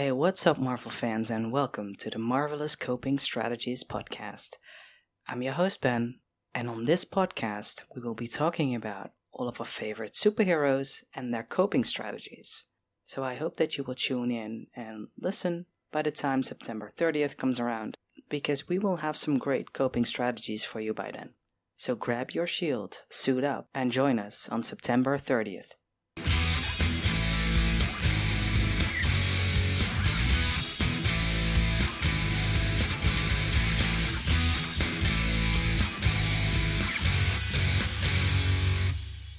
Hey, what's up, Marvel fans, and welcome to the Marvelous Coping Strategies podcast. I'm your host, Ben, and on this podcast, we will be talking about all of our favorite superheroes and their coping strategies. So I hope that you will tune in and listen by the time September 30th comes around, because we will have some great coping strategies for you by then. So grab your shield, suit up, and join us on September 30th